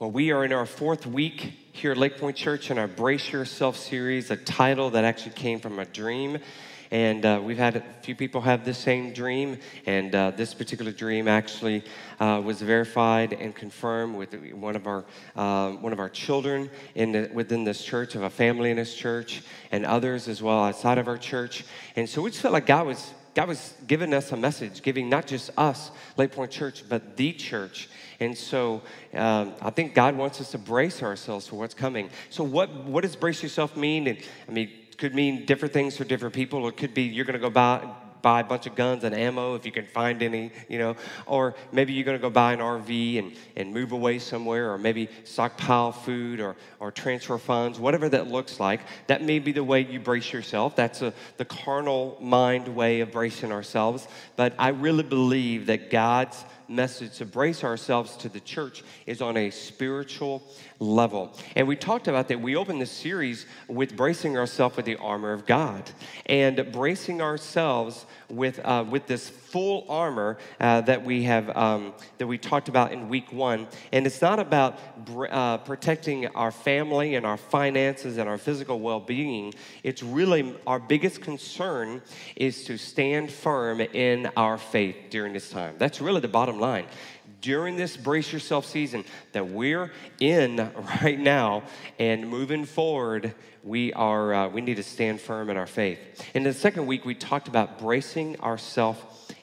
Well, we are in our fourth week here at Lake Point Church in our Brace Yourself series, a title that actually came from a dream. And uh, we've had a few people have the same dream, and uh, this particular dream actually uh, was verified and confirmed with one of our um, one of our children in the, within this church, of a family in this church, and others as well outside of our church. And so we just felt like God was God was giving us a message, giving not just us, Lake Point Church, but the church. And so um, I think God wants us to brace ourselves for what's coming. So, what, what does brace yourself mean? And, I mean, could mean different things for different people. It could be you're going to go buy, buy a bunch of guns and ammo if you can find any, you know, or maybe you're going to go buy an RV and, and move away somewhere, or maybe stockpile food or, or transfer funds, whatever that looks like. That may be the way you brace yourself. That's a, the carnal mind way of bracing ourselves. But I really believe that God's message to brace ourselves to the church is on a spiritual level. And we talked about that. We opened this series with bracing ourselves with the armor of God and bracing ourselves with, uh, with this full armor uh, that we have um, that we talked about in week one. And it's not about uh, protecting our family and our finances and our physical well-being. It's really our biggest concern is to stand firm in our faith during this time. That's really the bottom line during this brace yourself season that we're in right now. And moving forward we are uh, we need to stand firm in our faith. In the second week we talked about bracing ourselves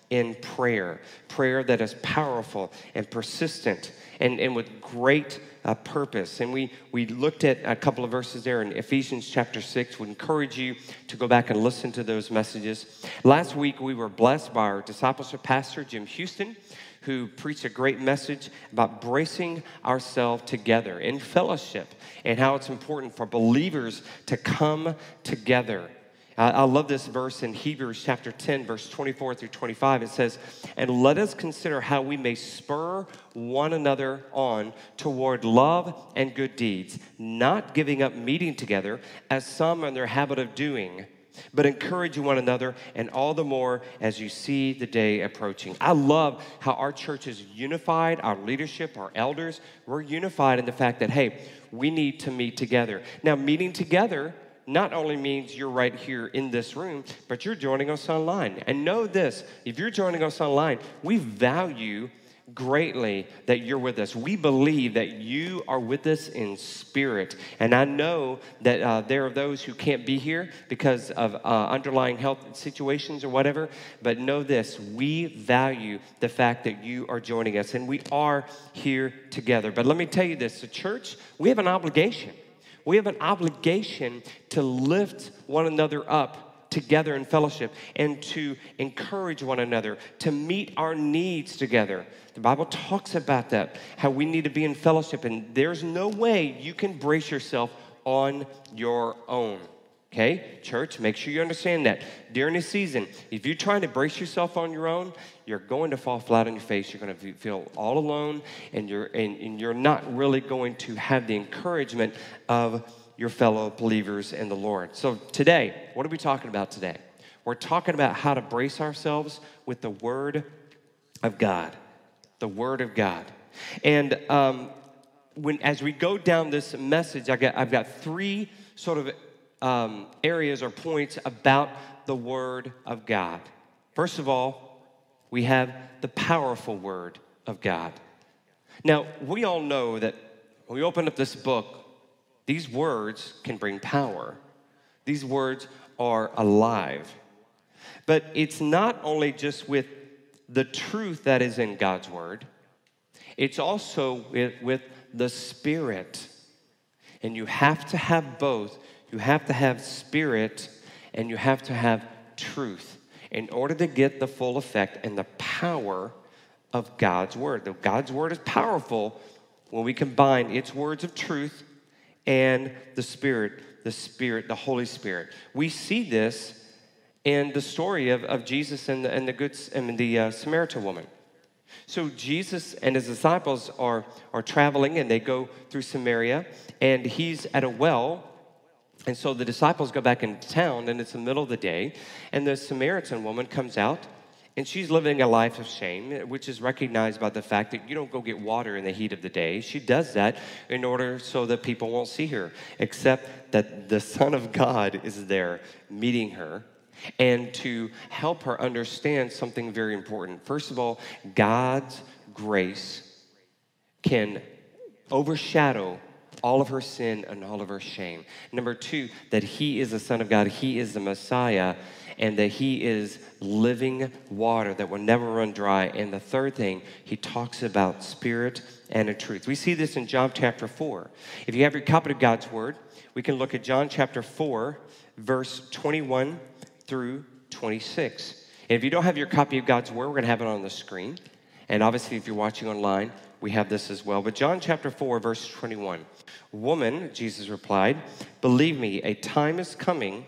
in prayer prayer that is powerful and persistent and, and with great uh, purpose. And we we looked at a couple of verses there in ephesians chapter 6 would encourage you to go back and listen to those messages. Last week we were blessed by our discipleship pastor jim houston who preached a great message about bracing ourselves together in fellowship and how it's important for believers to come together. I love this verse in Hebrews chapter 10, verse 24 through 25. It says, And let us consider how we may spur one another on toward love and good deeds, not giving up meeting together as some are in their habit of doing but encouraging one another, and all the more as you see the day approaching. I love how our church is unified, our leadership, our elders, we're unified in the fact that, hey, we need to meet together. Now, meeting together not only means you're right here in this room, but you're joining us online. And know this if you're joining us online, we value greatly that you're with us. We believe that you are with us in spirit. And I know that uh, there are those who can't be here because of uh, underlying health situations or whatever. But know this we value the fact that you are joining us and we are here together. But let me tell you this the church, we have an obligation. We have an obligation to lift one another up together in fellowship and to encourage one another, to meet our needs together. The Bible talks about that, how we need to be in fellowship, and there's no way you can brace yourself on your own. Okay, church, make sure you understand that. During this season, if you're trying to brace yourself on your own, you're going to fall flat on your face. You're going to feel all alone, and you're, and, and you're not really going to have the encouragement of your fellow believers in the Lord. So, today, what are we talking about today? We're talking about how to brace ourselves with the Word of God. The Word of God. And um, when, as we go down this message, I got, I've got three sort of um, areas or points about the Word of God. First of all, we have the powerful Word of God. Now, we all know that when we open up this book, these words can bring power. These words are alive. But it's not only just with the truth that is in God's word, it's also with, with the spirit. And you have to have both. You have to have spirit and you have to have truth in order to get the full effect and the power of God's word. God's word is powerful when we combine its words of truth and the Spirit, the Spirit, the Holy Spirit. We see this in the story of, of Jesus and the, and the good and the uh, Samaritan woman. So Jesus and his disciples are, are traveling and they go through Samaria and he's at a well. And so the disciples go back into town and it's the middle of the day and the Samaritan woman comes out And she's living a life of shame, which is recognized by the fact that you don't go get water in the heat of the day. She does that in order so that people won't see her, except that the Son of God is there meeting her and to help her understand something very important. First of all, God's grace can overshadow all of her sin and all of her shame. Number two, that He is the Son of God, He is the Messiah, and that He is living water that will never run dry. And the third thing, He talks about spirit and a truth. We see this in John chapter 4. If you have your copy of God's Word, we can look at John chapter 4, verse 21 through 26. And if you don't have your copy of God's Word, we're going to have it on the screen. And obviously, if you're watching online, we have this as well. But John chapter 4, verse 21. Woman, Jesus replied, believe me, a time is coming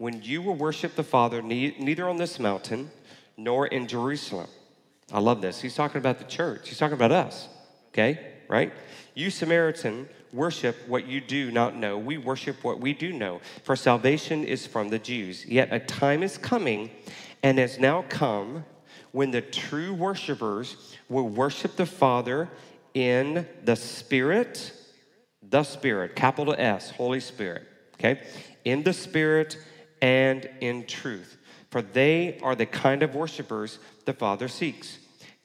when you will worship the Father neither on this mountain nor in Jerusalem. I love this. He's talking about the church, he's talking about us, okay? Right? You Samaritan worship what you do not know. We worship what we do know, for salvation is from the Jews. Yet a time is coming and has now come when the true worshipers will worship the Father in the Spirit, the Spirit, capital S, Holy Spirit, okay? In the Spirit and in truth. For they are the kind of worshipers the Father seeks.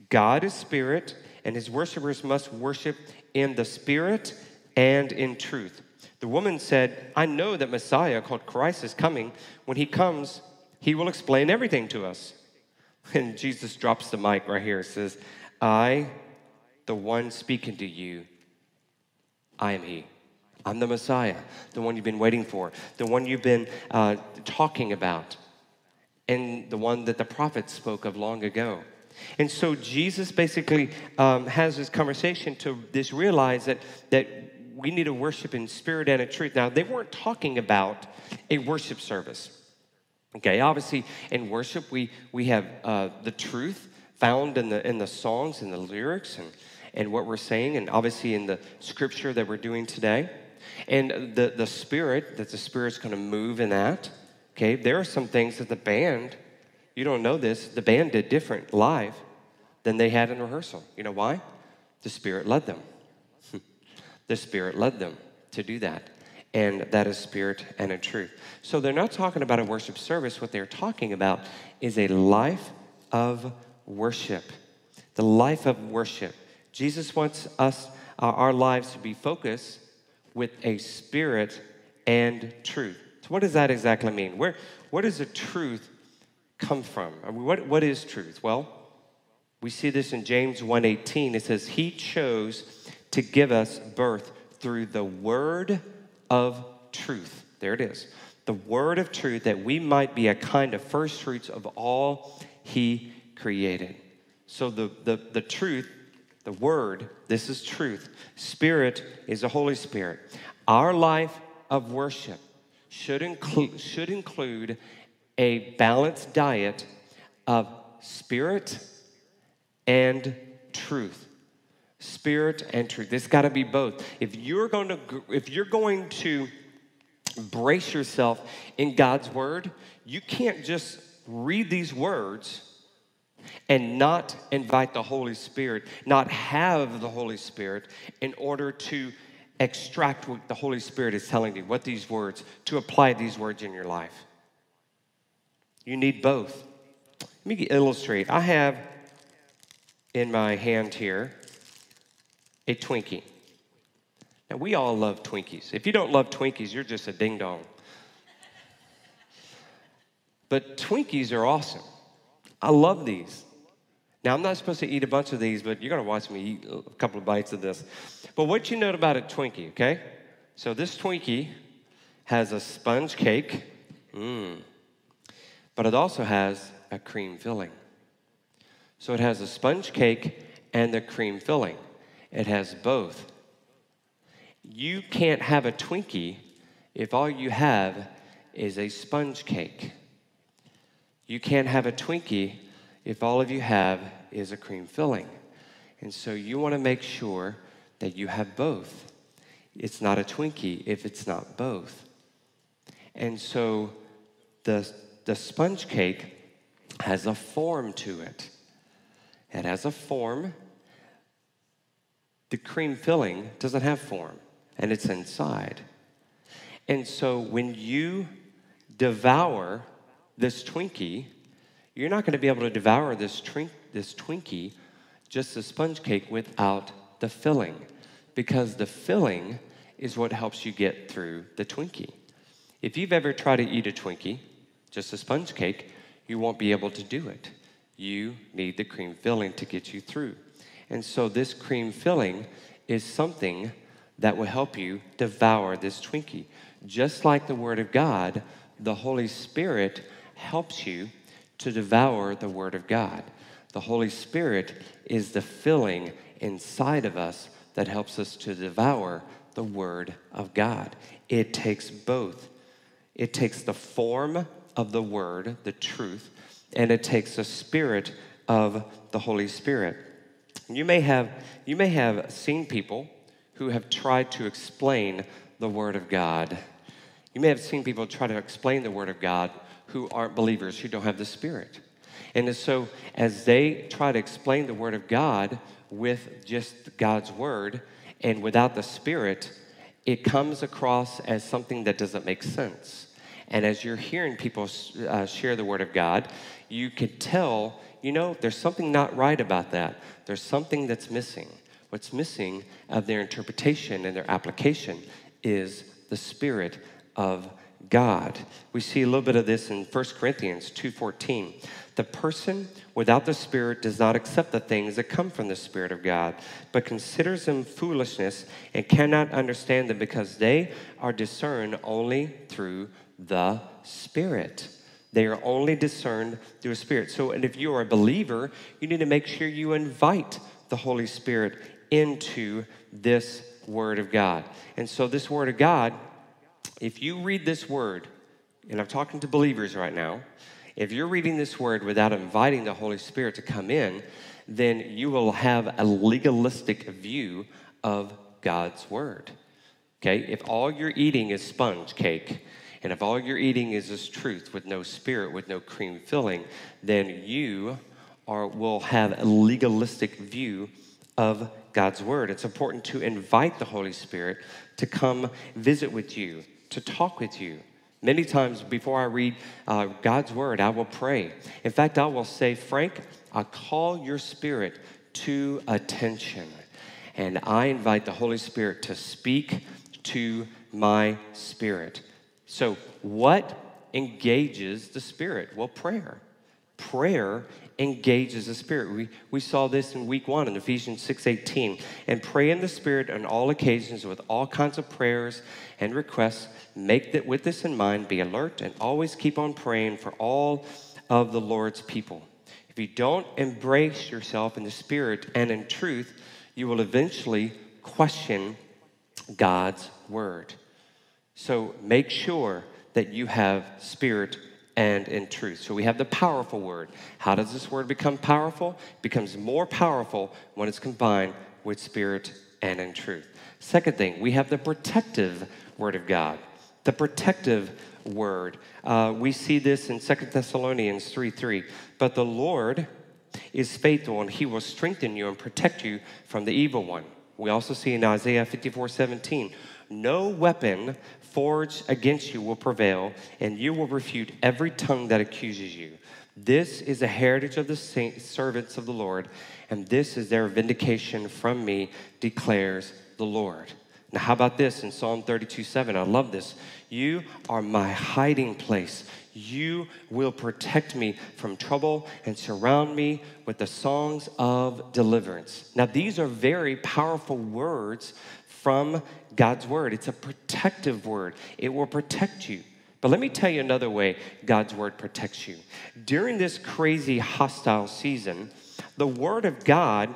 God is Spirit, and his worshipers must worship in the Spirit and in truth. The woman said, I know that Messiah, called Christ, is coming. When he comes, he will explain everything to us. And Jesus drops the mic right here. says, I, the one speaking to you, I am he. I'm the Messiah, the one you've been waiting for, the one you've been uh, talking about, and the one that the prophets spoke of long ago. And so Jesus basically um, has this conversation to this realize that, that we need to worship in spirit and in truth. Now, they weren't talking about a worship service. Okay, obviously in worship we we have uh, the truth found in the in the songs and the lyrics and and what we're saying, and obviously in the scripture that we're doing today, and the the spirit that the spirit's to move in that. Okay, there are some things that the band, you don't know this, the band did different live than they had in rehearsal. You know why? The spirit led them. the spirit led them to do that and that is spirit and in truth. So they're not talking about a worship service. What they're talking about is a life of worship. The life of worship. Jesus wants us, uh, our lives, to be focused with a spirit and truth. So, what does that exactly mean? Where, where does the truth come from? I mean, what, what is truth? Well, we see this in James 1:18. It says, "He chose to give us birth through the word of truth. There it is. The word of truth that we might be a kind of first fruits of all he created. So the, the, the truth, the word, this is truth. Spirit is the Holy Spirit. Our life of worship should include, should include a balanced diet of spirit and truth spirit and truth. It's got to be both. If you're going to if you're going to brace yourself in God's word, you can't just read these words and not invite the Holy Spirit, not have the Holy Spirit in order to extract what the Holy Spirit is telling you, what these words, to apply these words in your life. You need both. Let me illustrate. I have in my hand here a Twinkie. Now, we all love Twinkies. If you don't love Twinkies, you're just a ding dong. But Twinkies are awesome. I love these. Now, I'm not supposed to eat a bunch of these, but you're going to watch me eat a couple of bites of this. But what you know about a Twinkie, okay? So, this Twinkie has a sponge cake, mmm, but it also has a cream filling. So, it has a sponge cake and the cream filling. It has both. You can't have a Twinkie if all you have is a sponge cake. You can't have a Twinkie if all of you have is a cream filling. And so you want to make sure that you have both. It's not a Twinkie if it's not both. And so the, the sponge cake has a form to it. It has a form. The cream filling doesn't have form, and it's inside. And so when you devour this Twinkie, you're not going to be able to devour this, twink, this Twinkie, just a sponge cake, without the filling. Because the filling is what helps you get through the Twinkie. If you've ever tried to eat a Twinkie, just a sponge cake, you won't be able to do it. You need the cream filling to get you through. And so, this cream filling is something that will help you devour this Twinkie. Just like the Word of God, the Holy Spirit helps you to devour the Word of God. The Holy Spirit is the filling inside of us that helps us to devour the Word of God. It takes both. It takes the form of the Word, the truth, and it takes the spirit of the Holy Spirit. You may have, you may have seen people who have tried to explain the Word of God. You may have seen people try to explain the Word of God who aren't believers, who don't have the Spirit. And so, as they try to explain the Word of God with just God's Word and without the Spirit, it comes across as something that doesn't make sense. And as you're hearing people uh, share the Word of God, you could tell, you know, there's something not right about that. There's something that's missing. What's missing of their interpretation and their application is the Spirit of God. We see a little bit of this in 1 Corinthians 2:14. The person without the Spirit does not accept the things that come from the Spirit of God, but considers them foolishness and cannot understand them because they are discerned only through the Spirit. They are only discerned through a spirit. So, and if you are a believer, you need to make sure you invite the Holy Spirit into this Word of God. And so, this Word of God, if you read this Word, and I'm talking to believers right now, if you're reading this Word without inviting the Holy Spirit to come in, then you will have a legalistic view of God's Word. Okay? If all you're eating is sponge cake, and if all you're eating is this truth with no spirit, with no cream filling, then you are, will have a legalistic view of God's word. It's important to invite the Holy Spirit to come visit with you, to talk with you. Many times before I read uh, God's word, I will pray. In fact, I will say, Frank, I call your spirit to attention. And I invite the Holy Spirit to speak to my spirit. So, what engages the Spirit? Well, prayer. Prayer engages the Spirit. We, we saw this in week one in Ephesians 6.18. And pray in the Spirit on all occasions with all kinds of prayers and requests. Make that with this in mind, be alert and always keep on praying for all of the Lord's people. If you don't embrace yourself in the Spirit and in truth, you will eventually question God's word. So make sure that you have spirit and in truth. So we have the powerful word. How does this word become powerful? It becomes more powerful when it's combined with spirit and in truth. Second thing, we have the protective word of God. The protective word. Uh, we see this in Second Thessalonians 3 3. But the Lord is faithful and he will strengthen you and protect you from the evil one. We also see in Isaiah 54 17, no weapon forged against you will prevail, and you will refute every tongue that accuses you. This is a heritage of the saints, servants of the Lord, and this is their vindication from me, declares the Lord. Now, how about this in Psalm 32 7? I love this. You are my hiding place. You will protect me from trouble and surround me with the songs of deliverance. Now, these are very powerful words from God's word. It's a protective word, it will protect you. But let me tell you another way God's word protects you. During this crazy hostile season, the word of God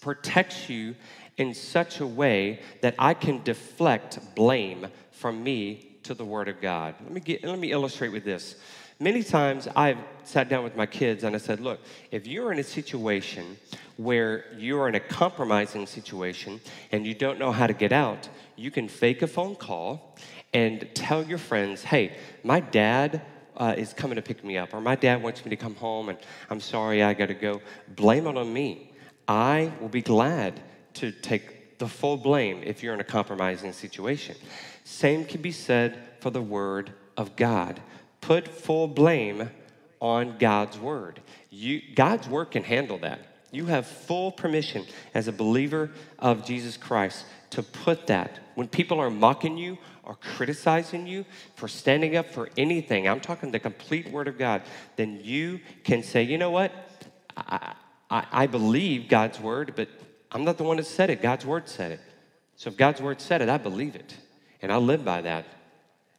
protects you in such a way that I can deflect blame from me to the word of God. Let me get, let me illustrate with this. Many times I've sat down with my kids and I said, Look, if you're in a situation where you're in a compromising situation and you don't know how to get out, you can fake a phone call and tell your friends, Hey, my dad uh, is coming to pick me up, or my dad wants me to come home and I'm sorry I got to go, blame it on me. I will be glad to take the full blame if you're in a compromising situation. Same can be said for the word of God. Put full blame on God's word. You, God's word can handle that. You have full permission as a believer of Jesus Christ to put that. When people are mocking you or criticizing you for standing up for anything, I'm talking the complete word of God, then you can say, you know what? I, I, I believe God's word, but I'm not the one that said it. God's word said it. So if God's word said it, I believe it and I live by that.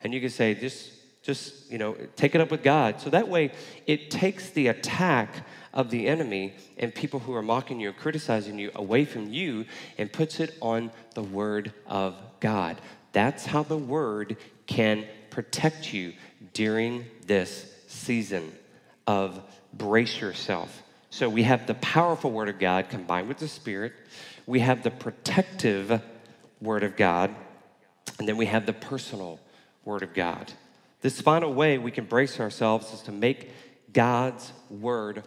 And you can say, just, just, you know, take it up with God. So that way, it takes the attack of the enemy and people who are mocking you or criticizing you away from you and puts it on the word of God. That's how the word can protect you during this season of brace yourself. So we have the powerful word of God combined with the spirit. We have the protective word of God and then we have the personal Word of God. This final way we can brace ourselves is to make God's Word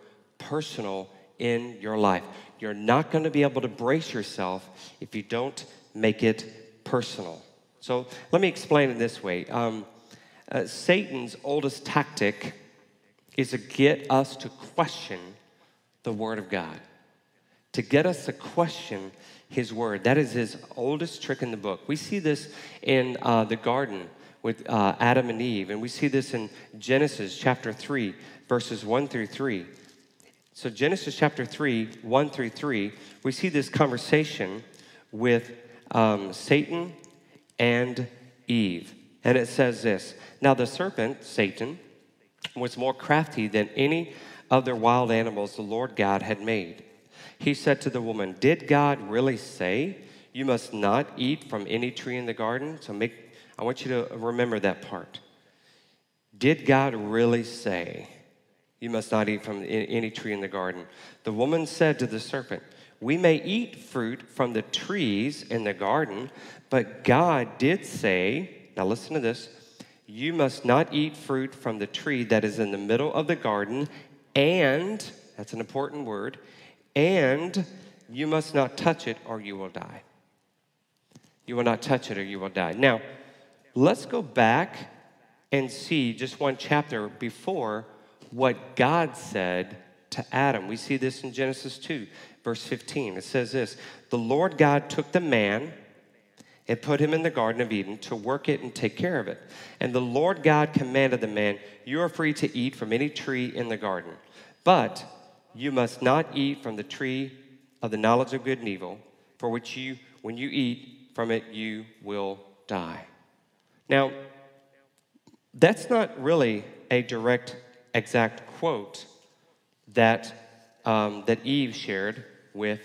personal in your life. You're not going to be able to brace yourself if you don't make it personal. So let me explain it this way um, uh, Satan's oldest tactic is to get us to question the Word of God, to get us to question his word. That is his oldest trick in the book. We see this in uh, the garden with uh, Adam and Eve, and we see this in Genesis chapter 3, verses 1 through 3. So, Genesis chapter 3, 1 through 3, we see this conversation with um, Satan and Eve. And it says this Now the serpent, Satan, was more crafty than any other wild animals the Lord God had made. He said to the woman, Did God really say you must not eat from any tree in the garden? So make I want you to remember that part. Did God really say you must not eat from any tree in the garden? The woman said to the serpent, We may eat fruit from the trees in the garden, but God did say, now listen to this, you must not eat fruit from the tree that is in the middle of the garden, and, that's an important word, and you must not touch it or you will die. You will not touch it or you will die. Now, let's go back and see just one chapter before what God said to Adam. We see this in Genesis 2, verse 15. It says this The Lord God took the man and put him in the Garden of Eden to work it and take care of it. And the Lord God commanded the man, You are free to eat from any tree in the garden, but you must not eat from the tree of the knowledge of good and evil, for which you, when you eat from it, you will die. Now, that's not really a direct, exact quote that, um, that Eve shared with,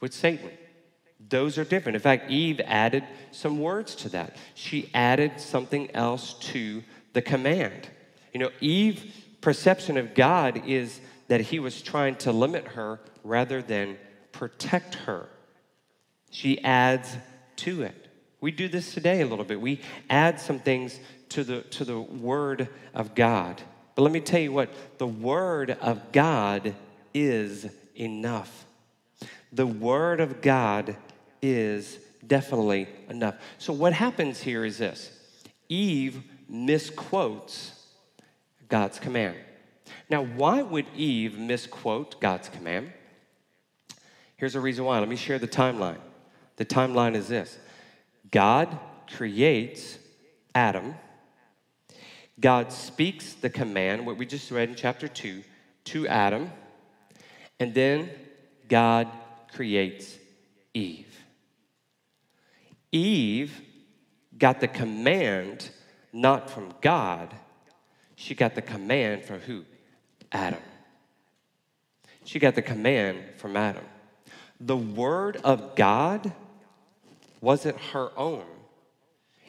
with Satan. Those are different. In fact, Eve added some words to that. She added something else to the command. You know, Eve's perception of God is that he was trying to limit her rather than protect her. She adds to it. We do this today a little bit. We add some things to the, to the Word of God. But let me tell you what the Word of God is enough. The Word of God is definitely enough. So, what happens here is this Eve misquotes God's command. Now, why would Eve misquote God's command? Here's a reason why. Let me share the timeline. The timeline is this God creates Adam, God speaks the command, what we just read in chapter 2, to Adam, and then God creates Eve. Eve got the command not from God, she got the command from who? Adam. She got the command from Adam. The word of God wasn't her own.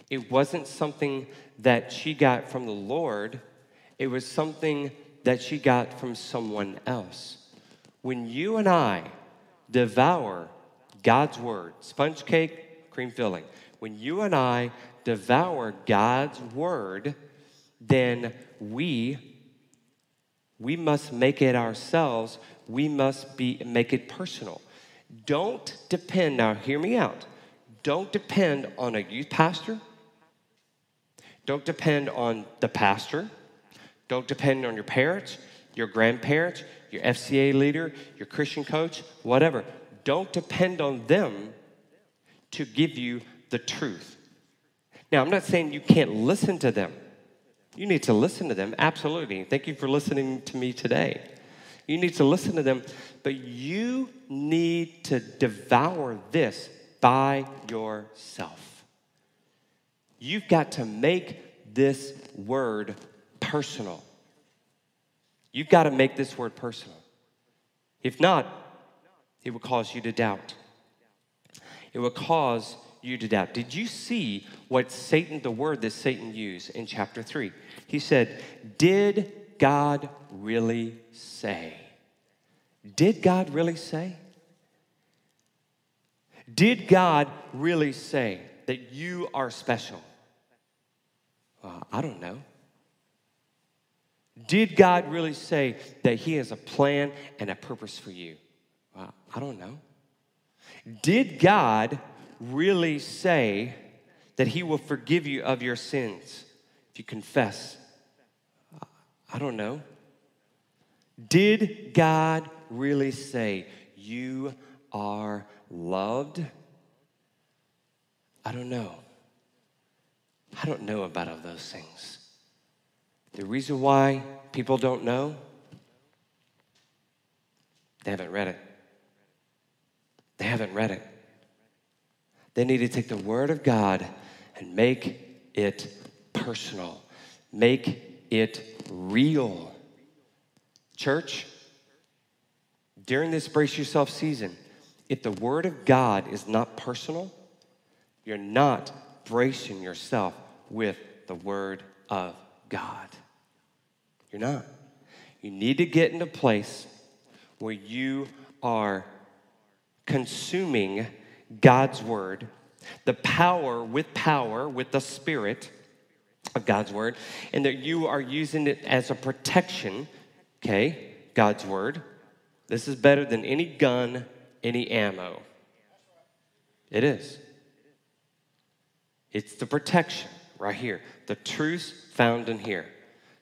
It wasn't something that she got from the Lord. It was something that she got from someone else. When you and I devour God's word, sponge cake, cream filling, when you and I devour God's word, then we we must make it ourselves. We must be make it personal. Don't depend now hear me out. Don't depend on a youth pastor. Don't depend on the pastor. Don't depend on your parents, your grandparents, your FCA leader, your Christian coach, whatever. Don't depend on them to give you the truth. Now, I'm not saying you can't listen to them. You need to listen to them, absolutely. Thank you for listening to me today. You need to listen to them, but you need to devour this by yourself. You've got to make this word personal. You've got to make this word personal. If not, it will cause you to doubt. It will cause you to doubt. Did you see what Satan, the word that Satan used in chapter 3? He said, Did God really say? Did God really say? Did God really say that you are special? Well, I don't know. Did God really say that He has a plan and a purpose for you? Well, I don't know. Did God really say that He will forgive you of your sins if you confess? Uh, I don't know. Did God really say you are loved? I don't know. I don't know about all those things. The reason why people don't know, they haven't read it. They haven't read it. They need to take the Word of God and make it personal, make it real. Church, during this brace yourself season, if the Word of God is not personal, you're not bracing yourself with the Word of God. You're not. You need to get in a place where you are consuming God's word, the power with power, with the spirit of God's word, and that you are using it as a protection, okay? God's word. This is better than any gun, any ammo. It is. It's the protection right here, the truth found in here.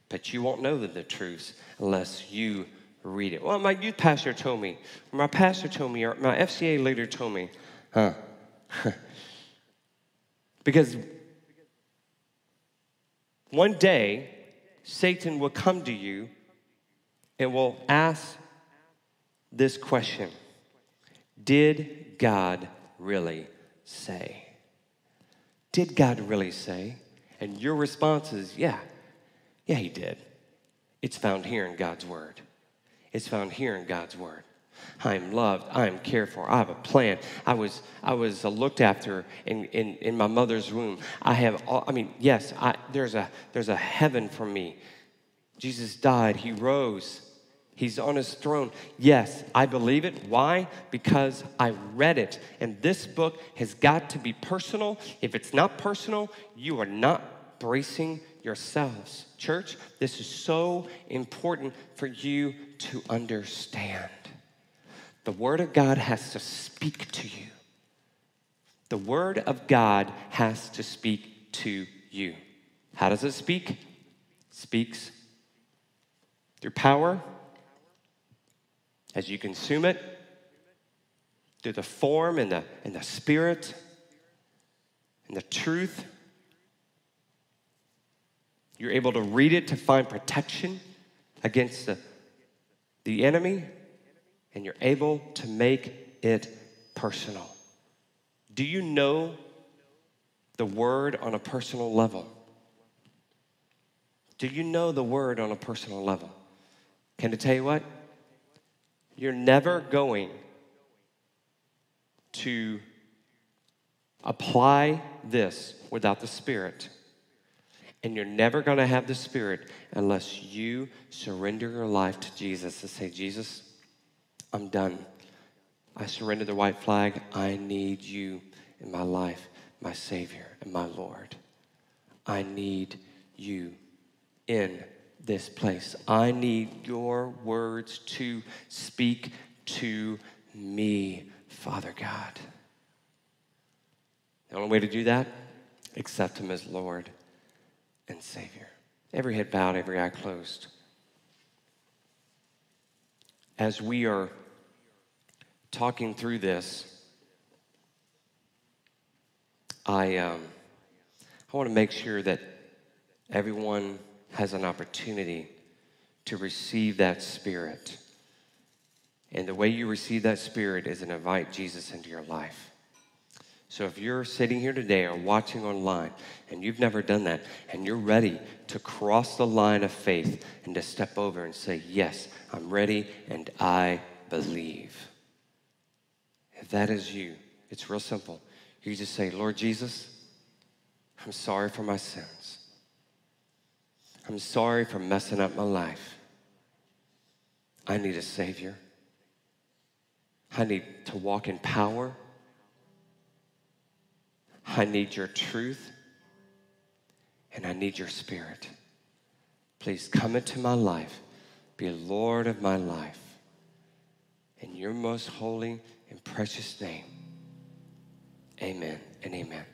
But you won't know the, truth unless you read it. Well, my youth pastor told me, my pastor told me, or my FCA leader told me, huh? because one day, Satan will come to you and will ask this question Did God really say? Did God really say? And your response is, Yeah, yeah, he did. It's found here in God's word. It's found here in God's word. I am loved. I am cared for. I have a plan. I was, I was uh, looked after in, in, in my mother's womb. I have, all, I mean, yes, I, there's, a, there's a heaven for me. Jesus died. He rose. He's on his throne. Yes, I believe it. Why? Because I read it. And this book has got to be personal. If it's not personal, you are not bracing yourselves. Church, this is so important for you to understand. The Word of God has to speak to you. The Word of God has to speak to you. How does it speak? Speaks through power as you consume it, through the form and the, and the spirit and the truth you're able to read it to find protection against the, the enemy, and you're able to make it personal. Do you know the word on a personal level? Do you know the word on a personal level? Can I tell you what? You're never going to apply this without the Spirit. And you're never going to have the Spirit unless you surrender your life to Jesus and say, Jesus, I'm done. I surrender the white flag. I need you in my life, my Savior and my Lord. I need you. in this place. I need your words to speak to me, Father God. The only way to do that, accept Him as Lord and Savior. Every head bowed, every eye closed. As we are talking through this, I, um, I want to make sure that everyone has an opportunity to receive that Spirit. And the way you receive that Spirit is to invite Jesus into your life. So if you're sitting here today or watching online and you've never done that and you're ready to cross the line of faith and to step over and say, Yes, I'm ready and I believe. If that is you, it's real simple. You just say, Lord Jesus, I'm sorry for my sins. I'm sorry for messing up my life. I need a Savior. I need to walk in power. I need your truth. And I need your spirit. Please come into my life. Be Lord of my life. In your most holy and precious name. Amen and amen.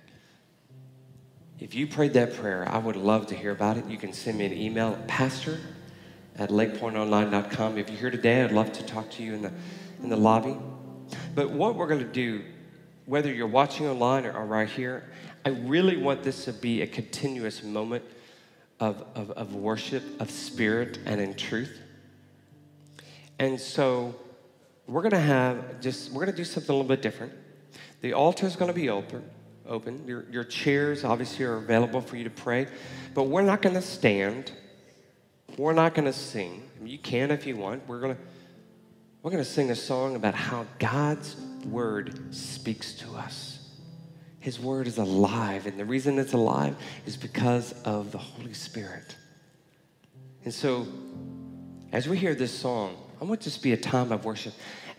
If you prayed that prayer, I would love to hear about it. You can send me an email at pastor at lakepointonline.com. If you're here today, I'd love to talk to you in the, in the lobby. But what we're going to do, whether you're watching online or, or right here, I really want this to be a continuous moment of, of, of worship, of spirit, and in truth. And so we're going to have just, we're going to do something a little bit different. The altar is going to be open. Open. Your, your chairs obviously are available for you to pray, but we're not going to stand. We're not going to sing. I mean, you can if you want. We're going to we're going to sing a song about how God's word speaks to us. His word is alive, and the reason it's alive is because of the Holy Spirit. And so, as we hear this song, I want this to be a time of worship.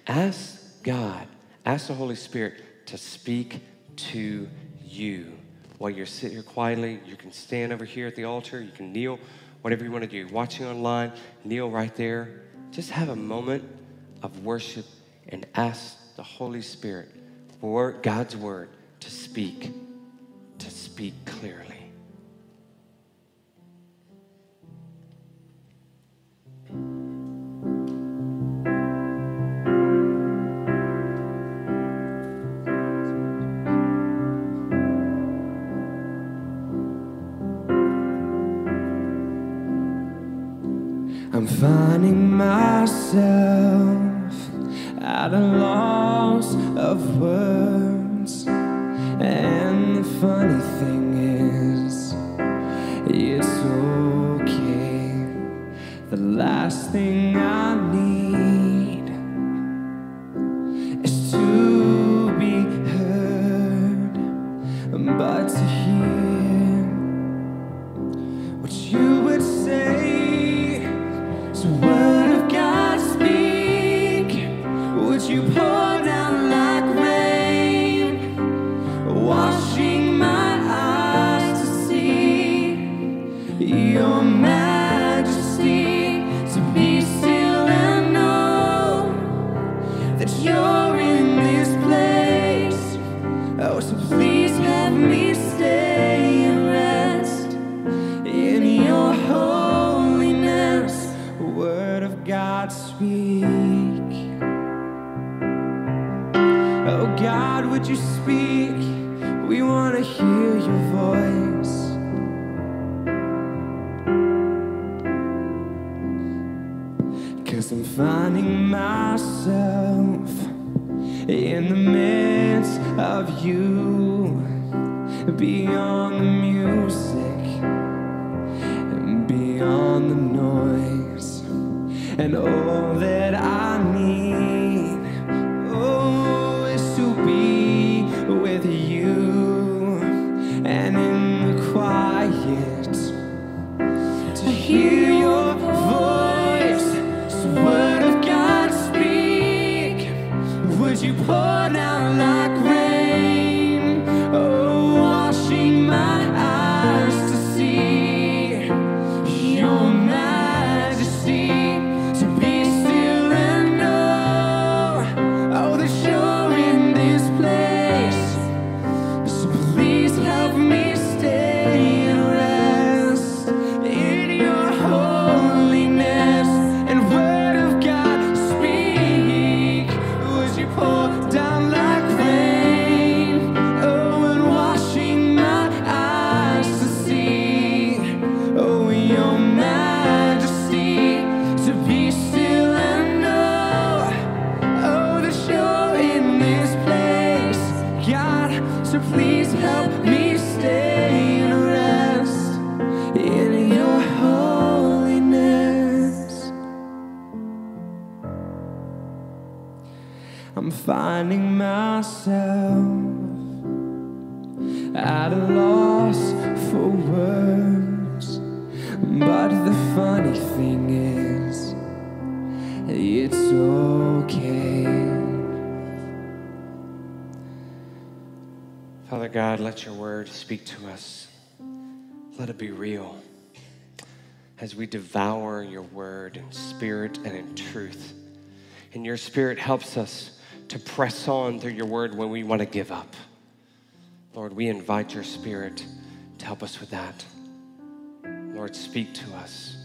Ask God, ask the Holy Spirit to speak to you. While you're sitting here quietly, you can stand over here at the altar, you can kneel, whatever you want to do. You're watching online, kneel right there. Just have a moment of worship and ask the Holy Spirit for God's word to speak, to speak clearly. Myself at a loss of words. And the funny thing is, it's okay. The last thing beyond the noise, and all that I need, So please help me stay and rest in your holiness. I'm finding myself at a loss for words. But the funny thing is, it's okay. Father God, let your word speak to us. Let it be real. As we devour your word in spirit and in truth. And your spirit helps us to press on through your word when we want to give up. Lord, we invite your spirit to help us with that. Lord, speak to us.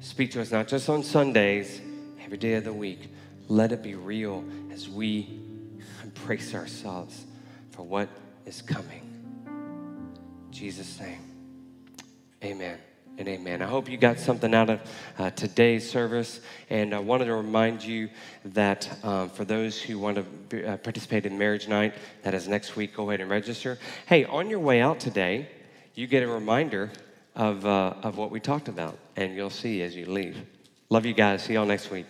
Speak to us not just on Sundays, every day of the week. Let it be real as we embrace ourselves for what is coming. In Jesus' name, amen and amen. I hope you got something out of uh, today's service. And I wanted to remind you that um, for those who want to be, uh, participate in marriage night, that is next week, go ahead and register. Hey, on your way out today, you get a reminder of, uh, of what we talked about, and you'll see as you leave. Love you guys. See y'all next week.